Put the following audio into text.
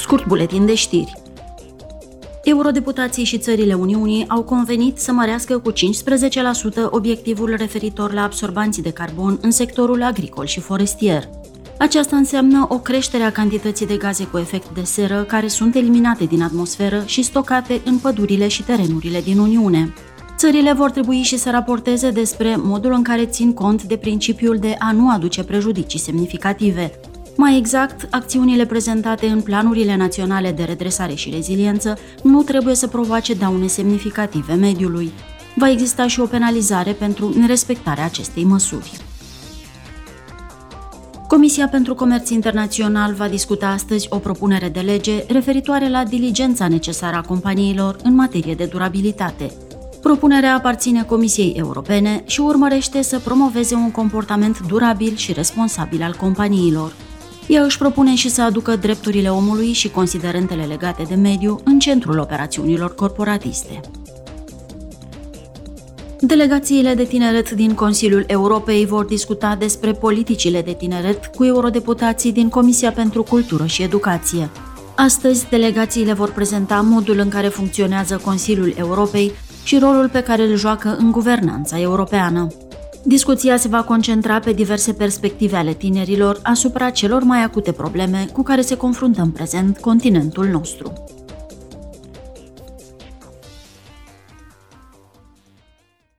Scurt buletin de știri. Eurodeputații și țările Uniunii au convenit să mărească cu 15% obiectivul referitor la absorbanții de carbon în sectorul agricol și forestier. Aceasta înseamnă o creștere a cantității de gaze cu efect de seră care sunt eliminate din atmosferă și stocate în pădurile și terenurile din Uniune. Țările vor trebui și să raporteze despre modul în care țin cont de principiul de a nu aduce prejudicii semnificative, mai exact, acțiunile prezentate în planurile naționale de redresare și reziliență nu trebuie să provoace daune semnificative mediului. Va exista și o penalizare pentru nerespectarea acestei măsuri. Comisia pentru Comerț Internațional va discuta astăzi o propunere de lege referitoare la diligența necesară a companiilor în materie de durabilitate. Propunerea aparține Comisiei Europene și urmărește să promoveze un comportament durabil și responsabil al companiilor. Ea își propune și să aducă drepturile omului și considerentele legate de mediu în centrul operațiunilor corporatiste. Delegațiile de tineret din Consiliul Europei vor discuta despre politicile de tineret cu eurodeputații din Comisia pentru Cultură și Educație. Astăzi, delegațiile vor prezenta modul în care funcționează Consiliul Europei și rolul pe care îl joacă în guvernanța europeană. Discuția se va concentra pe diverse perspective ale tinerilor asupra celor mai acute probleme cu care se confruntă în prezent continentul nostru.